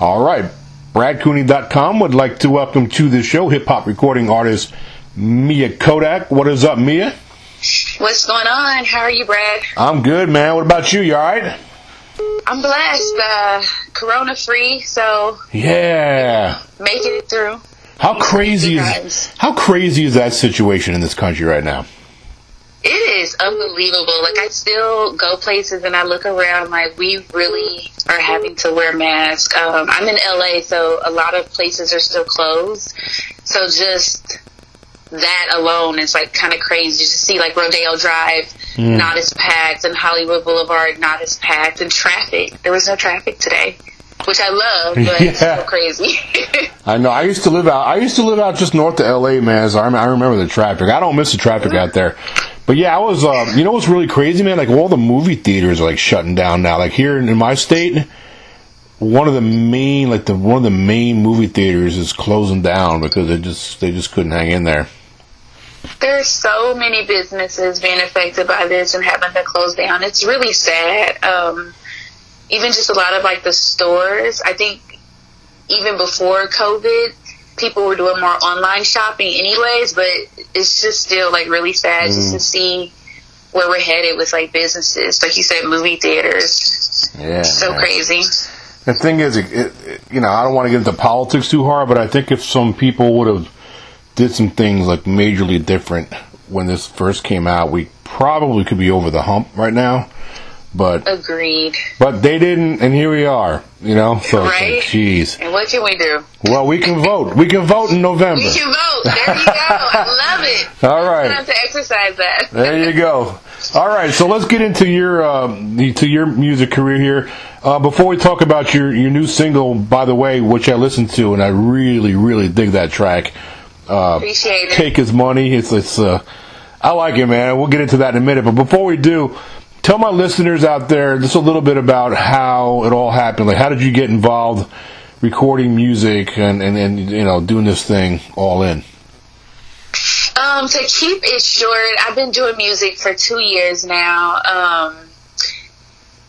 All right. BradCooney.com would like to welcome to the show hip hop recording artist Mia Kodak. What is up, Mia? What's going on? How are you, Brad? I'm good, man. What about you? You all right? I'm blessed. Uh, corona free, so Yeah. making it through. How crazy is how crazy is that situation in this country right now? It is unbelievable. Like I still go places and I look around. Like we really are having to wear masks. Um, I'm in LA, so a lot of places are still closed. So just that alone is like kind of crazy to see like Rodeo Drive not as packed and Hollywood Boulevard not as packed and traffic. There was no traffic today, which I love, but it's so crazy. I know. I used to live out. I used to live out just north of L.A. Man, so I, I remember the traffic. I don't miss the traffic out there. But yeah, I was. Uh, you know what's really crazy, man? Like all the movie theaters are like shutting down now. Like here in, my state, one of the main, like the one of the main movie theaters is closing down because they just they just couldn't hang in there. There's so many businesses being affected by this and having to close down. It's really sad. Um, even just a lot of like the stores. I think even before COVID, people were doing more online shopping anyways, but it's just still like really sad just to mm. see where we're headed with like businesses. Like you said, movie theaters. Yeah. So man. crazy. The thing is, it, it, you know, I don't want to get into politics too hard, but I think if some people would have did some things like majorly different when this first came out, we probably could be over the hump right now. But Agreed. but they didn't, and here we are. You know, so Right? jeez. And what can we do? Well, we can vote. We can vote in November. We can vote. There you go. I love it. All right. Time to exercise that. There you go. All right, so let's get into your the- to your music career here. Uh, before we talk about your your new single, by the way, which I listened to and I really really dig that track. Uh, Appreciate it. Take his money. It's it's uh, I like it, man. We'll get into that in a minute. But before we do, tell my listeners out there just a little bit about how it all happened. Like, how did you get involved recording music and and, and you know doing this thing all in? Um, to keep it short, I've been doing music for two years now. Um,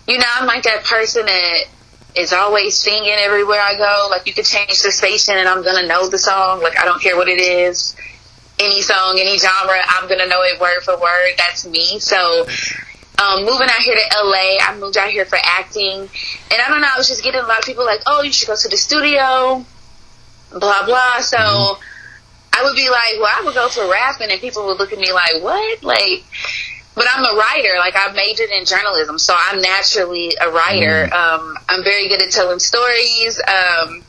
you know, I'm like that person that is always singing everywhere I go. Like you could change the station and I'm gonna know the song. Like I don't care what it is. Any song, any genre, I'm gonna know it word for word. That's me. So, um, moving out here to LA, I moved out here for acting. And I don't know, I was just getting a lot of people like, oh, you should go to the studio, blah, blah. So, I would be like, well, I would go for rapping, and people would look at me like, what? Like, but I'm a writer. Like, I majored in journalism, so I'm naturally a writer. Um, I'm very good at telling stories. Um,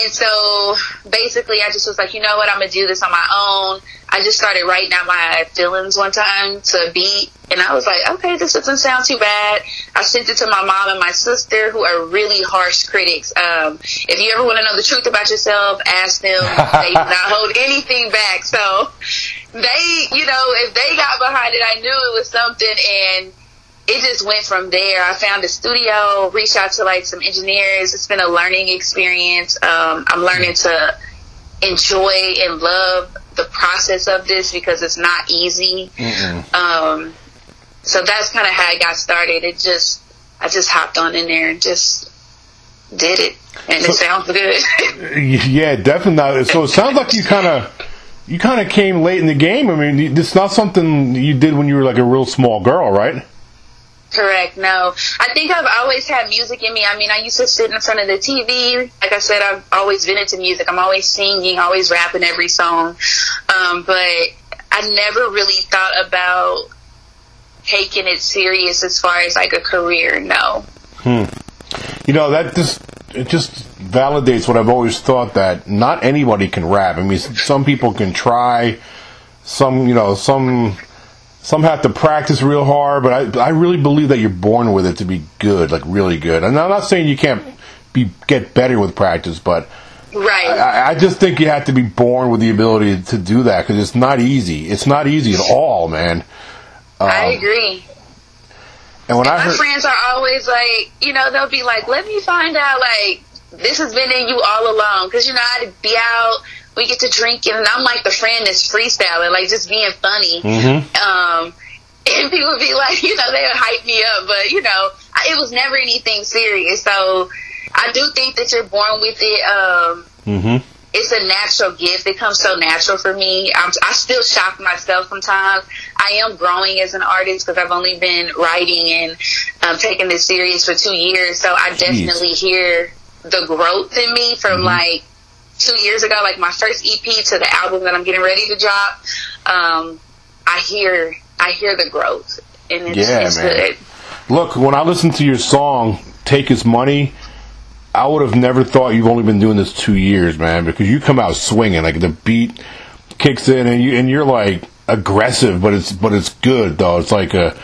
and so basically, I just was like, you know what? I'm gonna do this on my own. I just started writing out my feelings one time to a beat, and I was like, okay, this doesn't sound too bad. I sent it to my mom and my sister, who are really harsh critics. Um, if you ever want to know the truth about yourself, ask them. they do not hold anything back. So they, you know, if they got behind it, I knew it was something, and it just went from there. I found a studio, reached out to like some engineers. It's been a learning experience. Um, I'm learning to enjoy and love the process of this because it's not easy. Um, so that's kind of how I got started. It just, I just hopped on in there and just did it, and it sounds good. Yeah, definitely. So it sounds like you kind of you kind of came late in the game. I mean, it's not something you did when you were like a real small girl, right? Correct. No, I think I've always had music in me. I mean, I used to sit in front of the TV. Like I said, I've always been into music. I'm always singing, always rapping every song. Um, but I never really thought about taking it serious as far as like a career. No. Hmm. You know that just it just validates what I've always thought that not anybody can rap. I mean, some people can try. Some you know some some have to practice real hard, but I I really believe that you're born with it to be good, like really good. And I'm not saying you can't be get better with practice, but Right. I, I just think you have to be born with the ability to do that because it's not easy. It's not easy at all, man. I um, agree. And when I My heard, friends are always like, you know, they'll be like, let me find out, like, this has been in you all along. Because, you know, I'd be out, we get to drinking, and I'm like the friend that's freestyling, like, just being funny. Um, and people would be like, you know, they would hype me up, but, you know, I, it was never anything serious. So I do think that you're born with it. Um, Mm-hmm. it's a natural gift. It comes so natural for me. I'm, I still shock myself sometimes. I am growing as an artist because I've only been writing and um, taking this serious for two years. So I definitely hear the growth in me from like two years ago, like my first EP to the album that I'm getting ready to drop. Um, I hear, I hear the growth, and it's, Yeah, it's man. good. Look, when I listened to your song "Take His Money," I would have never thought you've only been doing this two years, man. Because you come out swinging, like the beat kicks in, and you and you're like aggressive, but it's but it's good though. It's like a,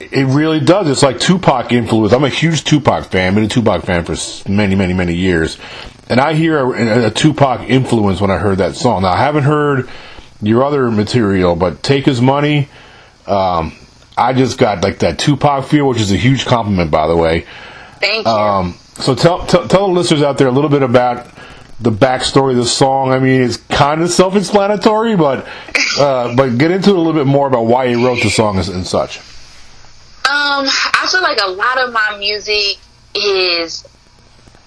it really does. It's like Tupac influence. I'm a huge Tupac fan. Been a Tupac fan for many, many, many years, and I hear a, a Tupac influence when I heard that song. Now I haven't heard your other material, but "Take His Money." Um, I just got like that Tupac feel, which is a huge compliment, by the way. Thank you. Um, so tell, tell tell the listeners out there a little bit about the backstory of the song. I mean, it's kind of self-explanatory, but uh, but get into it a little bit more about why you wrote the song and, and such. Um, I feel like a lot of my music is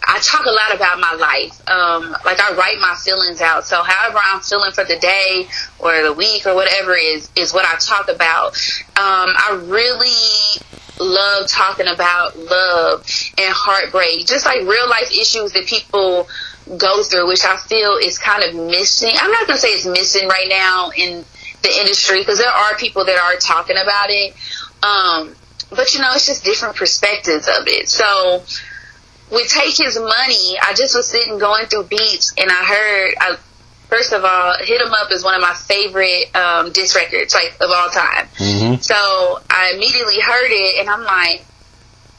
I talk a lot about my life. Um, like I write my feelings out. So however I'm feeling for the day or the week or whatever is is what I talk about. Um, I really love talking about love and heartbreak, just like real life issues that people go through, which I feel is kind of missing. I'm not gonna say it's missing right now in the industry because there are people that are talking about it. Um, but you know, it's just different perspectives of it. So with Take His Money, I just was sitting going through beats and I heard, I, first of all, Hit 'em Up is one of my favorite um, diss records, like, of all time. Mhm. So I immediately heard it and I'm like,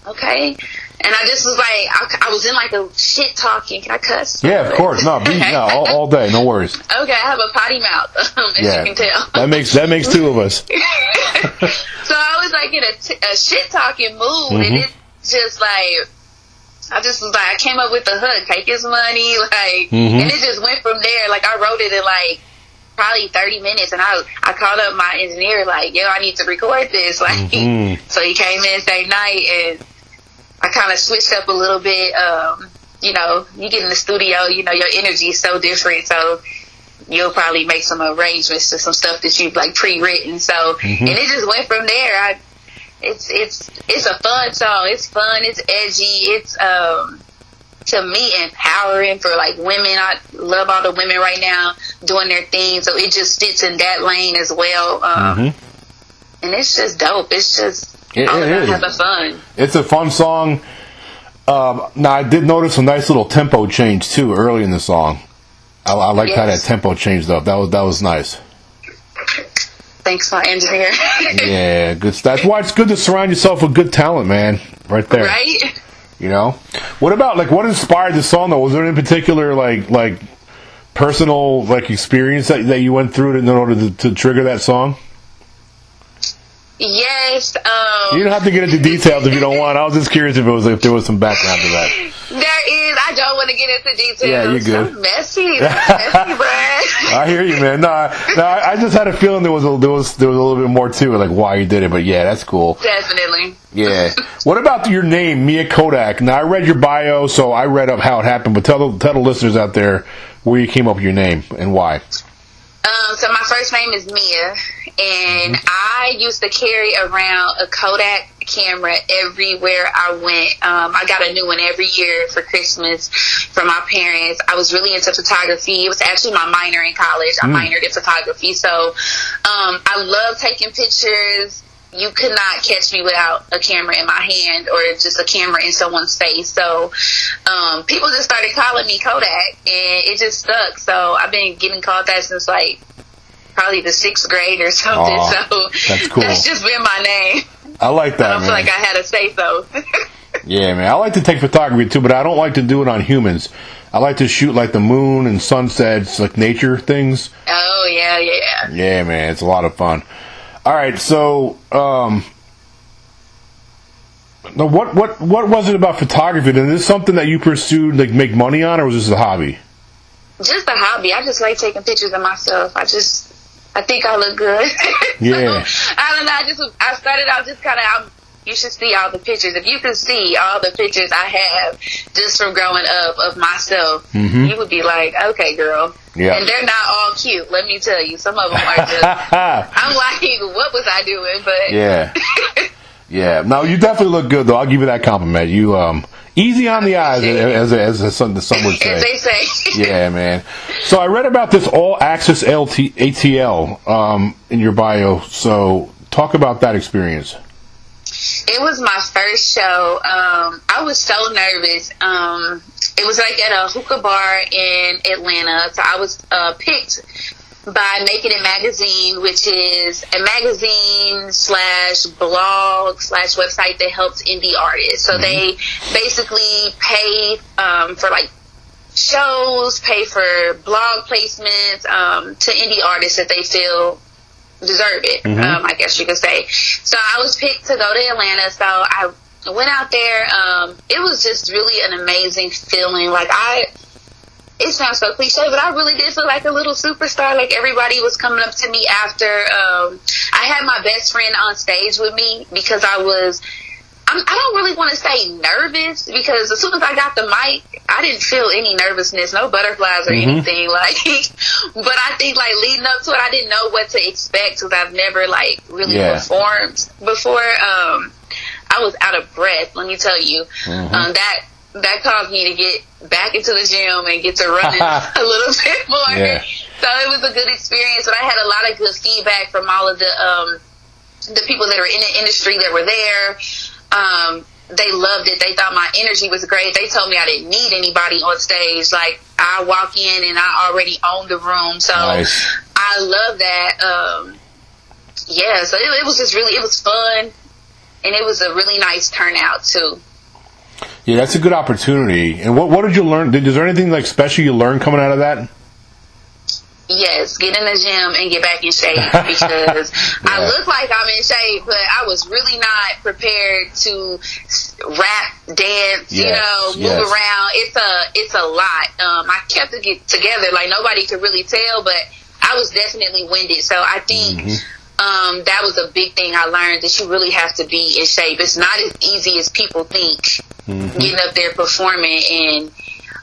okay. And I just was like, I, I was in like a shit talking. Can I cuss? Yeah, of course. No, be, no, all, all day, no worries. Okay, I have a potty mouth, as Yeah, you can tell. that makes that makes two of us. so I was like in a, t- a shit talking mood, and Mhm. it just like I just was like I came up with the hook, take his money, like, Mhm. and it just went from there. Like I wrote it in like probably thirty minutes, and I I called up my engineer like, yo, I need to record this, like, Mhm. so he came in same night, and I kind of switched up a little bit. Um, you know, you get in the studio, you know, your energy is so different, so you'll probably make some arrangements to some stuff that you've like pre-written. So, Mhm. and it just went from there. I, it's it's it's a fun song. It's fun. It's edgy. It's um to me empowering for like women. I love all the women right now doing their thing. So it just fits in that lane as well. Um, Mhm. And it's just dope. It's just It- all it having fun. It's a fun song. Um, now I did notice a nice little tempo change too early in the song. I, I liked how that tempo changed up. That was that was nice. Thanks, my engineer. Yeah, good stuff. That's why it's good to surround yourself with good talent, man. Right there. right? You know. What about like what inspired the song though? Was there any particular like like personal like experience that that you went through in order to, to trigger that song? Yes. Um, You don't have to get into details if you don't want. I was just curious if it was if there was some background to that. There is. I don't want to get into details. Yeah, you good. So messy. Brad. I hear you, man. No, I, no, I I just had a feeling there was a, there was there was a little bit more to it, like why you did it. But yeah, that's cool. Definitely. Yeah. what about your name, Mia Kodak? Now I read your bio, so I read up how it happened. But tell the tell the listeners out there where you came up with your name and why. Um, so my first name is Mia, and I used to carry around a Kodak camera everywhere I went. Um, I got a new one every year for Christmas from my parents. I was really into photography. It was actually my minor in college. I minored in photography, so um, I love taking pictures. You could not catch me without a camera in my hand or just a camera in someone's face. So um, people just started calling me Kodak, and it just stuck. So I've been getting called that since like probably the sixth grade or something. Aw, so that's cool. that's just been my name. I like I that, don't man. feel like I had to say so. yeah, man. I like to take photography too, but I don't like to do it on humans. I like to shoot like the moon and sunsets, like nature things. oh yeah, yeah. Yeah, man, it's a lot of fun. All right, so um, what what what was it about photography? Is this something that you pursued, like make money on, or was this a hobby? Just a hobby. I just like taking pictures of myself. I just, I think I look good. Yeah. I don't know. I just, I started out just kind of, you should see all the pictures. If you could see all the pictures I have just from growing up of myself, Mm-hmm. you would be like, okay, girl. Yeah. And they're not all cute. Let me tell you, some of them are just. I'm like, what was I doing? But yeah. Yeah. No, you definitely look good though. I'll give you that compliment. You um easy on the eyes as as, as some, some would as say. they say, Yeah, man. So I read about this all access LT, ATL um, in your bio. So talk about that experience. It was my first show. Um, I was so nervous. Um, it was like at a hookah bar in Atlanta. So I was uh, picked by Making It Magazine, which is a magazine slash blog slash website that helps indie artists. So they basically pay um, for like shows, pay for blog placements um, to indie artists that they feel deserve it. Um, I guess you could say. So I was picked to go to Atlanta. So I went out there. Um, it was just really an amazing feeling. Like I, it sounds so cliche, but I really did feel like a little superstar. Like everybody was coming up to me after. Um, I had my best friend on stage with me because I was. I'm, I don't really want to say nervous because as soon as I got the mic, I didn't feel any nervousness, no butterflies or anything. Like, but I think like leading up to it, I didn't know what to expect because I've never like really Yeah. performed before. Um, I was out of breath. Let me tell you, um, that that caused me to get back into the gym and get to running a little bit more. Yeah. So it was a good experience, but I had a lot of good feedback from all of the um, the people that are in the industry that were there. Um, they loved it. They thought my energy was great. They told me I didn't need anybody on stage. Like I walk in and I already own the room. So Nice. I love that. Um, yeah, so it, it was just really, it was fun. And it was a really nice turnout too. Yeah, that's a good opportunity. And what what did you learn? Did, is there anything like special you learned coming out of that? Yes, get in the gym and get back in shape because I look like I'm in shape, but I was really not prepared to rap, dance, you know, move yes. around. It's a it's a lot. Um, I kept it get together like nobody could really tell, but I was definitely winded. So I think Mm-hmm. um, that was a big thing I learned that you really have to be in shape. It's not as easy as people think Mm-hmm. getting up there performing and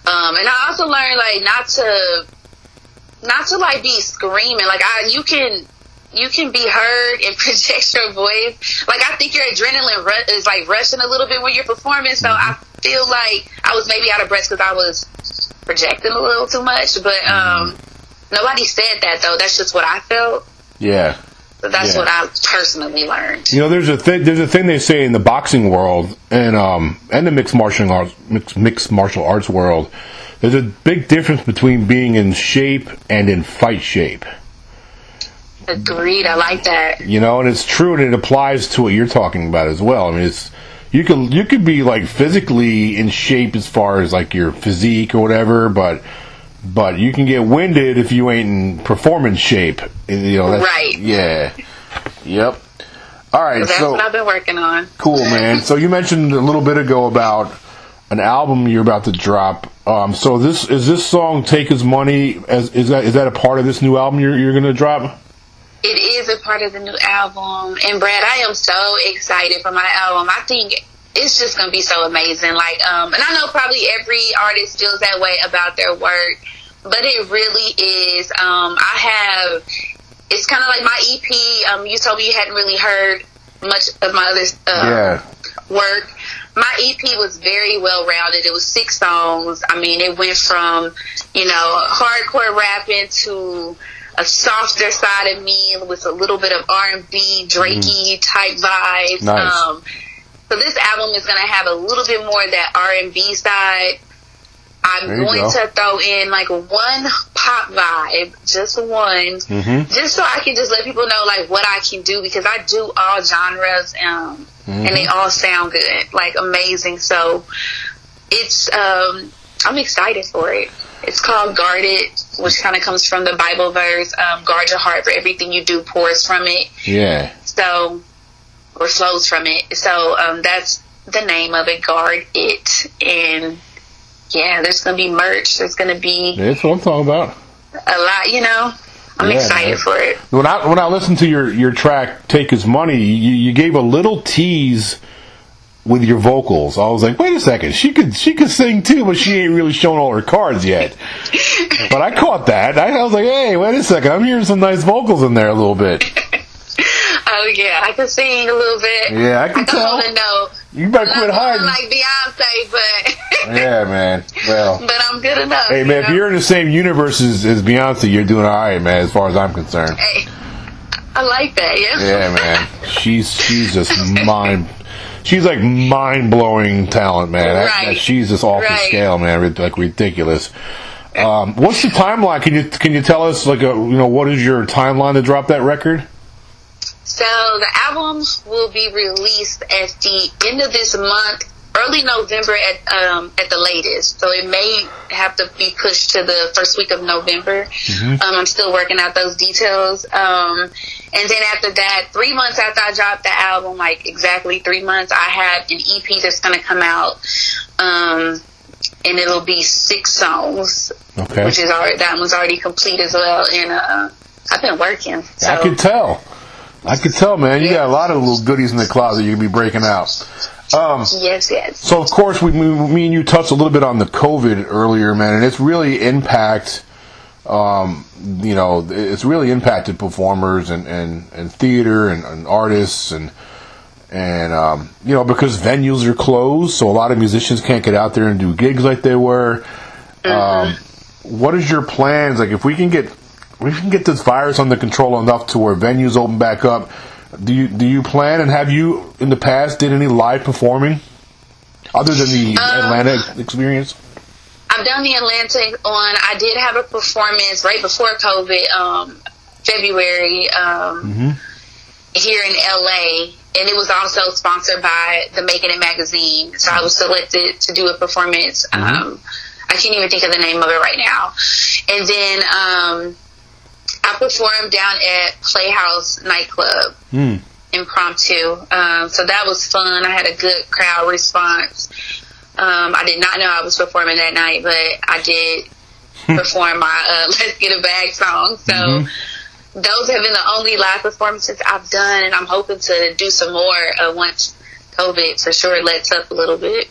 um, and I also learned like not to not to like be screaming. Like I, you can, you can be heard and project your voice. Like I think your adrenaline ru- is like rushing a little bit when you're performing. So I feel like I was maybe out of breath because I was projecting a little too much. But um, nobody said that though. That's just what I felt. Yeah. That's Yeah. what I personally learned. You know, there's a thing. There's a thing they say in the boxing world and um and the mixed martial arts mixed, mixed martial arts world. There's a big difference between being in shape and in fight shape. Agreed. I like that. You know, and it's true, and it applies to what you're talking about as well. I mean, it's you can you could be like physically in shape as far as like your physique or whatever, but but you can get winded if you ain't in performance shape. You know, Right. Yeah. Yep. All right. So that's so what I've been working on. Cool, man. So you mentioned a little bit ago about an album you're about to drop. Um, so this is this song "Take His Money" as is that is that a part of this new album you're you're gonna drop? It is a part of the new album. And Brad, I am so excited for my album. I think it's just gonna be so amazing. Like, um, and I know probably every artist feels that way about their work, but it really is. Um, I have, it's kind of like my EP. Um, you told me you hadn't really heard much of my other uh, Yeah. work. My EP was very well rounded. It was six songs. I mean, it went from, you know, hardcore rapping to a softer side of me with a little bit of R&B, Drakey type vibes. Nice. Um, so this album is going to have a little bit more of that R&B side. I'm going go. to throw in like one pop vibe, just one, Mhm. just so I can just let people know like what I can do because I do all genres, um, and Mm-hmm. they all sound good, like amazing. So it's um, I'm excited for it. It's called Guarded, which kind of comes from the Bible verse, um, "Guard your heart, for everything you do pours from it." Yeah. So or flows from it. So um, that's the name of it. Guard it, and yeah, there's gonna be merch. There's gonna be That's what I'm talking about. a lot. You know, I'm Yeah, excited man. for it. When I when I listened to your your track "Take His Money," you, you gave a little tease with your vocals. I was like, wait a second, she could she could sing too, but she ain't really shown all her cards yet. but I caught that. I, I was like, hey, wait a second, I'm hearing some nice vocals in there a little bit. Oh yeah, I can sing a little bit. Yeah, I can I tell. don't know. You better quit hiding. like Beyonce, but yeah, man. Well, but I'm good enough. hey, you man, if you're in the same universe as, as Beyonce, you're doing all right, man. As far as I'm concerned. Hey, I like that. Yeah. Yeah, man. She's she's just mind. She's like mind blowing talent, man. That- that- Right. she's just off the scale, man. Like ridiculous. Um, what's the timeline? Can you can you tell us like a, you know what is your timeline to drop that record? So the album will be released at the end of this month, early November at um, at the latest. So it may have to be pushed to the first week of November. Um, I'm still working out those details. Um, and then after that, three months after I dropped the album, like exactly three months, I have an EP that's going to come out. Um, and it'll be six songs, Okay, which is already that one's already complete as well. And uh, I've been working. So. I can tell. I could tell, man. You got a lot of little goodies in the closet you can be breaking out. Um, Yes, yes. So of course we, me and you touched a little bit on the COVID earlier, man, and it's really impact. Um, you know, it's really impacted performers and and, and theater and, and artists and and um, you know because venues are closed, so a lot of musicians can't get out there and do gigs like they were. Um, what is your plans? Like, if we can get we can get this virus under control enough to where venues open back up. Do you do you plan and have you in the past did any live performing other than the Atlanta experience? I've done the Atlantic on. I did have a performance right before COVID, um, February, um, here in LA, and it was also sponsored by the Making It magazine. So I was selected to do a performance. Um, I can't even think of the name of it right now. And then um, I performed down at Playhouse nightclub Hmm. impromptu. Um, so that was fun. I had a good crowd response. Um, I did not know I was performing that night, but I did perform my uh, "Let's Get a Bag" song. So those have been the only live performances I've done, and I'm hoping to do some more uh, once COVID for sure lets up a little bit.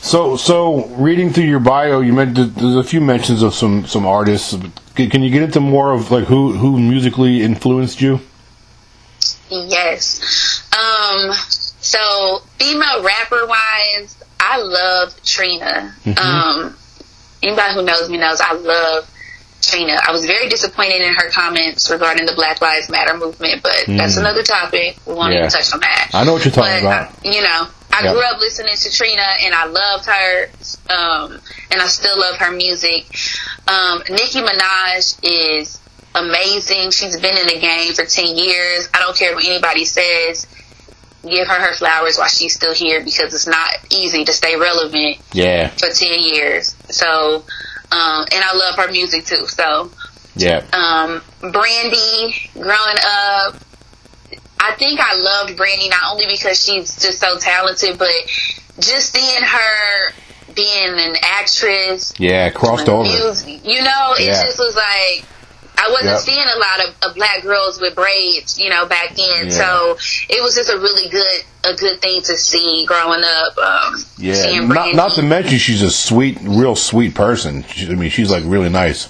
So, so reading through your bio, you meant there's a few mentions of some some artists. Can, can you get into more of like who who musically influenced you? Yes. Um. So female rapper wise, I love Trina. Um. Anybody who knows me knows I love Trina. I was very disappointed in her comments regarding the Black Lives Matter movement, but that's another topic. We won't Yeah. even touch on that. I know what you're talking but, about. uh, you know, I Yeah. grew up listening to Trina, and I loved her, um, and I still love her music. Um, Nicki Minaj is amazing. She's been in the game for ten years. I don't care what anybody says. Give her her flowers while she's still here because it's not easy to stay relevant Yeah, for ten years. So, um, and I love her music too. So, yeah, um, Brandy, growing up, I think I loved Brandy not only because she's just so talented, but just seeing her being an actress, yeah. Crossed over. music, you know, it Yeah. just was like I wasn't Yep. seeing a lot of, of black girls with braids, you know, back then. Yeah. So it was just a really good a good thing to see growing up. Um, Yeah, not not to mention she's a sweet, real sweet person. She, I mean, she's like really nice.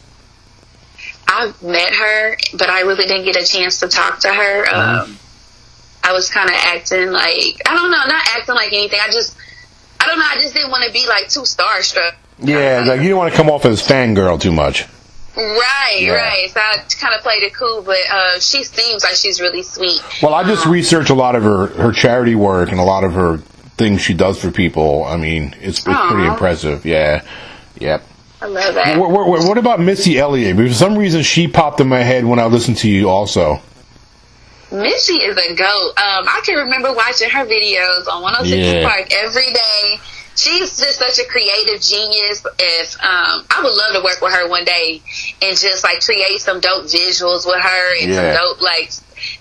I've met her, but I really didn't get a chance to talk to her. Mm-hmm. Um, I was kind of acting like I don't know, not acting like anything. I just I don't know. I just didn't want to be like too starstruck. Yeah, like you don't want to come off as fangirl too much. Right, Yeah. right. So I kind of played it cool, but uh, she seems like she's really sweet. Well, I just research a lot of her her charity work and a lot of her things she does for people. I mean, it's, it's pretty impressive. Yeah, yep. I love that. What, what, what about Missy Elliott? Because for some reason she popped in my head when I listened to you. Also, Missy is a goat. Um, I can remember watching her videos on 106 Yeah. Park every day. She's just such a creative genius. If um, I would love to work with her one day and just like create some dope visuals with her and Yeah. some dope like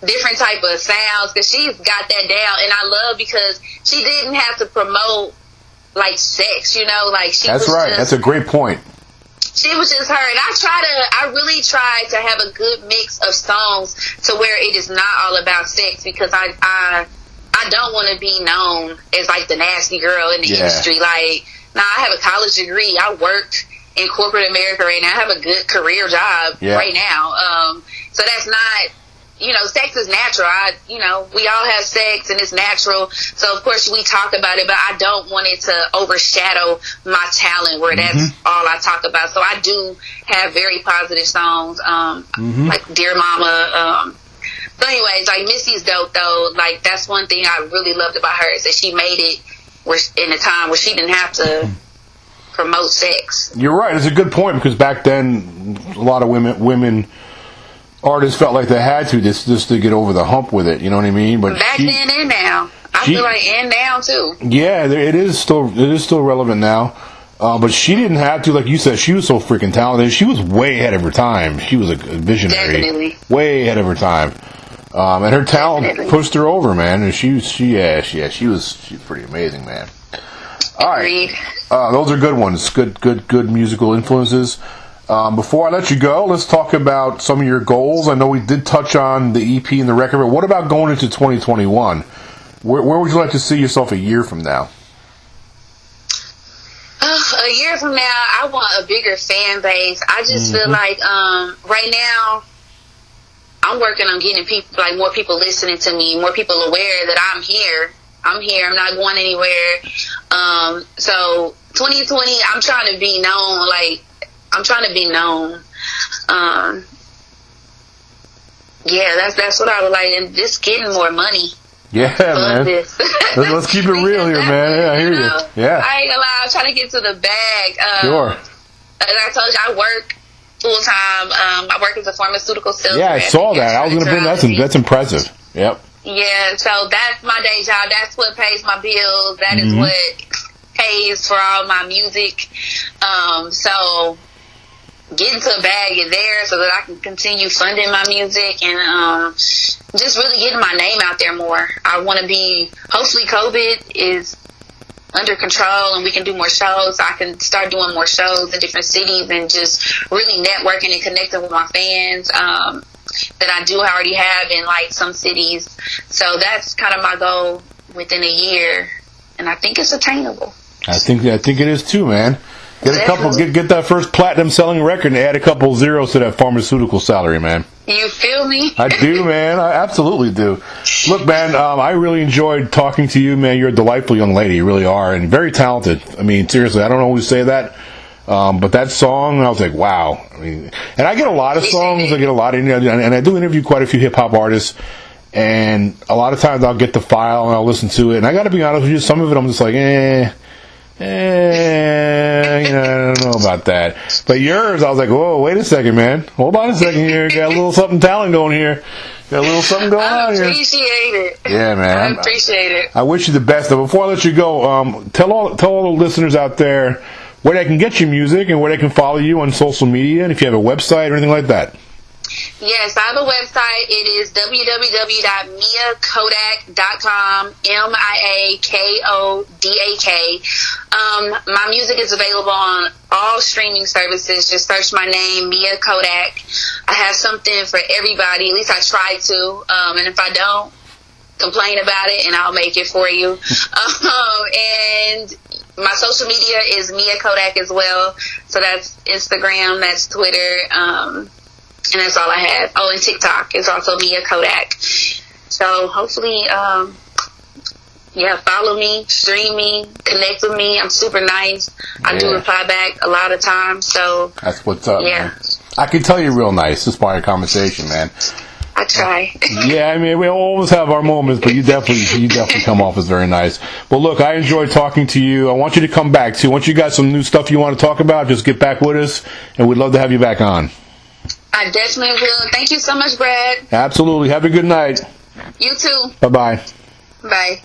different type of sounds because she's got that down. And I love because she didn't have to promote like sex, you know, like she that's right. just That's a great point. She was just her and i try to i really try to have a good mix of songs to where it is not all about sex because i i i don't want to be known as like the nasty girl in the Yeah. industry. Like, nah, I have a college degree. I worked in corporate America right now. I have a good career job Yeah. right now. Um, so that's not, you know, sex is natural. I, you know, we all have sex and it's natural. So of course we talk about it, but I don't want it to overshadow my talent where that's Mm-hmm. all I talk about. So I do have very positive songs, um, Mm-hmm. like Dear Mama, um, so anyways, like Missy's dope though. Like that's one thing I really loved about her is that she made it where in a time where she didn't have to promote sex. You're right. It's a good point because back then, a lot of women women artists felt like they had to just just to get over the hump with it. You know what I mean? But Back she- then and now. I she- feel like and now too. Yeah, there- it is still it is still relevant now. Uh, but she didn't have to, like you said, she was so freaking talented. She was way ahead of her time. She was a visionary, Definitely. way ahead of her time. Um, and her talent Definitely. pushed her over, man. And she, she, yeah, she, yeah, she was, she's pretty amazing, man. All right, uh, those are good ones. Good, good, good musical influences. Um, before I let you go, let's talk about some of your goals. I know we did touch on the EP and the record, but what about going into 2021? Where, where would you like to see yourself a year from now? Ugh, a year from now, I want a bigger fan base. I just feel like um, right now, I'm working on getting people, like more people listening to me, more people aware that I'm here. I'm here. I'm not going anywhere. Um, so 2020, I'm trying to be known. Like I'm trying to be known. Um, yeah, that's that's what I would like, and just getting more money. Yeah, man. This. Let's- let's keep it real here, man. Yeah, I hear you. know, Yeah. I ain't gonna lie. I'm trying to get to the bag. Um, Sure. As I told you, I work full time. Um, I work as a pharmaceutical salesman. Yeah, I saw that. I was going to bring that's that's impressive. Yep. Yeah, so that's my day job. That's what pays my bills. That is Mhm. what pays for all my music. Um, so getting to a bag is there so that I can continue funding my music and um, just really getting my name out there more. I want to be. Hopefully, COVID is under control and we can do more shows. I can start doing more shows in different cities and just really networking and connecting with my fans. Um, that I do already have in like some cities. So that's kind of my goal within a year, and I think it's attainable. I think I think it is too, man. Get a couple, get get that first platinum selling record and add a couple zeros to that pharmaceutical salary, man. You feel me? I do, man. I absolutely do. Look, man, um, I really enjoyed talking to you, man. You're a delightful young lady, you really are, and very talented. I mean, seriously, I don't always say that, um, but that song, I was like, wow. I mean, and I get a lot of songs. I get a lot of, and and I do interview quite a few hip hop artists. And a lot of times I'll get the file and I'll listen to it. And I got to be honest with you, some of it I'm just like, eh, eh, I don't know about that. But yours, I was like, whoa, wait a second, man. Hold on a second here. Got a little something talent going here. Got a little something going on here. I appreciate it. Yeah, man. I appreciate it. I wish you the best. But before I let you go, um, tell all tell all the listeners out there where they can get your music and where they can follow you on social media, and if you have a website or anything like that. Yes, I have a website. It is www.miakodak.com. M-I-A-K-O-D-A-K. Um, my music is available on all streaming services. Just search my name, Mia Kodak. I have something for everybody. At least I try to. Um, and if I don't, complain about it and I'll make it for you. um, and my social media is Mia Kodak as well. So that's Instagram, that's Twitter, um, and that's all I have. Oh, and TikTok is also Mia Kodak. So hopefully, um, yeah, follow me, stream me, connect with me. I'm super nice. I do reply back a lot of times. So That's what's up, Yeah. man. I can tell you're real nice just by our conversation, man. I try. Yeah, I mean, we always have our moments, but you definitely, you definitely come off as very nice. Well, look, I enjoyed talking to you. I want you to come back too. Once you got some new stuff you want to talk about, just get back with us, and we'd love to have you back on. I definitely will. Thank you so much, Brad. Absolutely. Have a good night. You too. Bye bye. Bye.